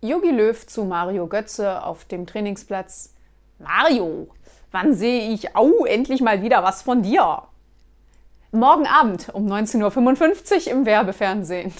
Jogi Löw zu Mario Götze auf dem Trainingsplatz. Mario, wann sehe ich, au, endlich mal wieder was von dir? Morgen Abend um 19.55 Uhr im Werbefernsehen.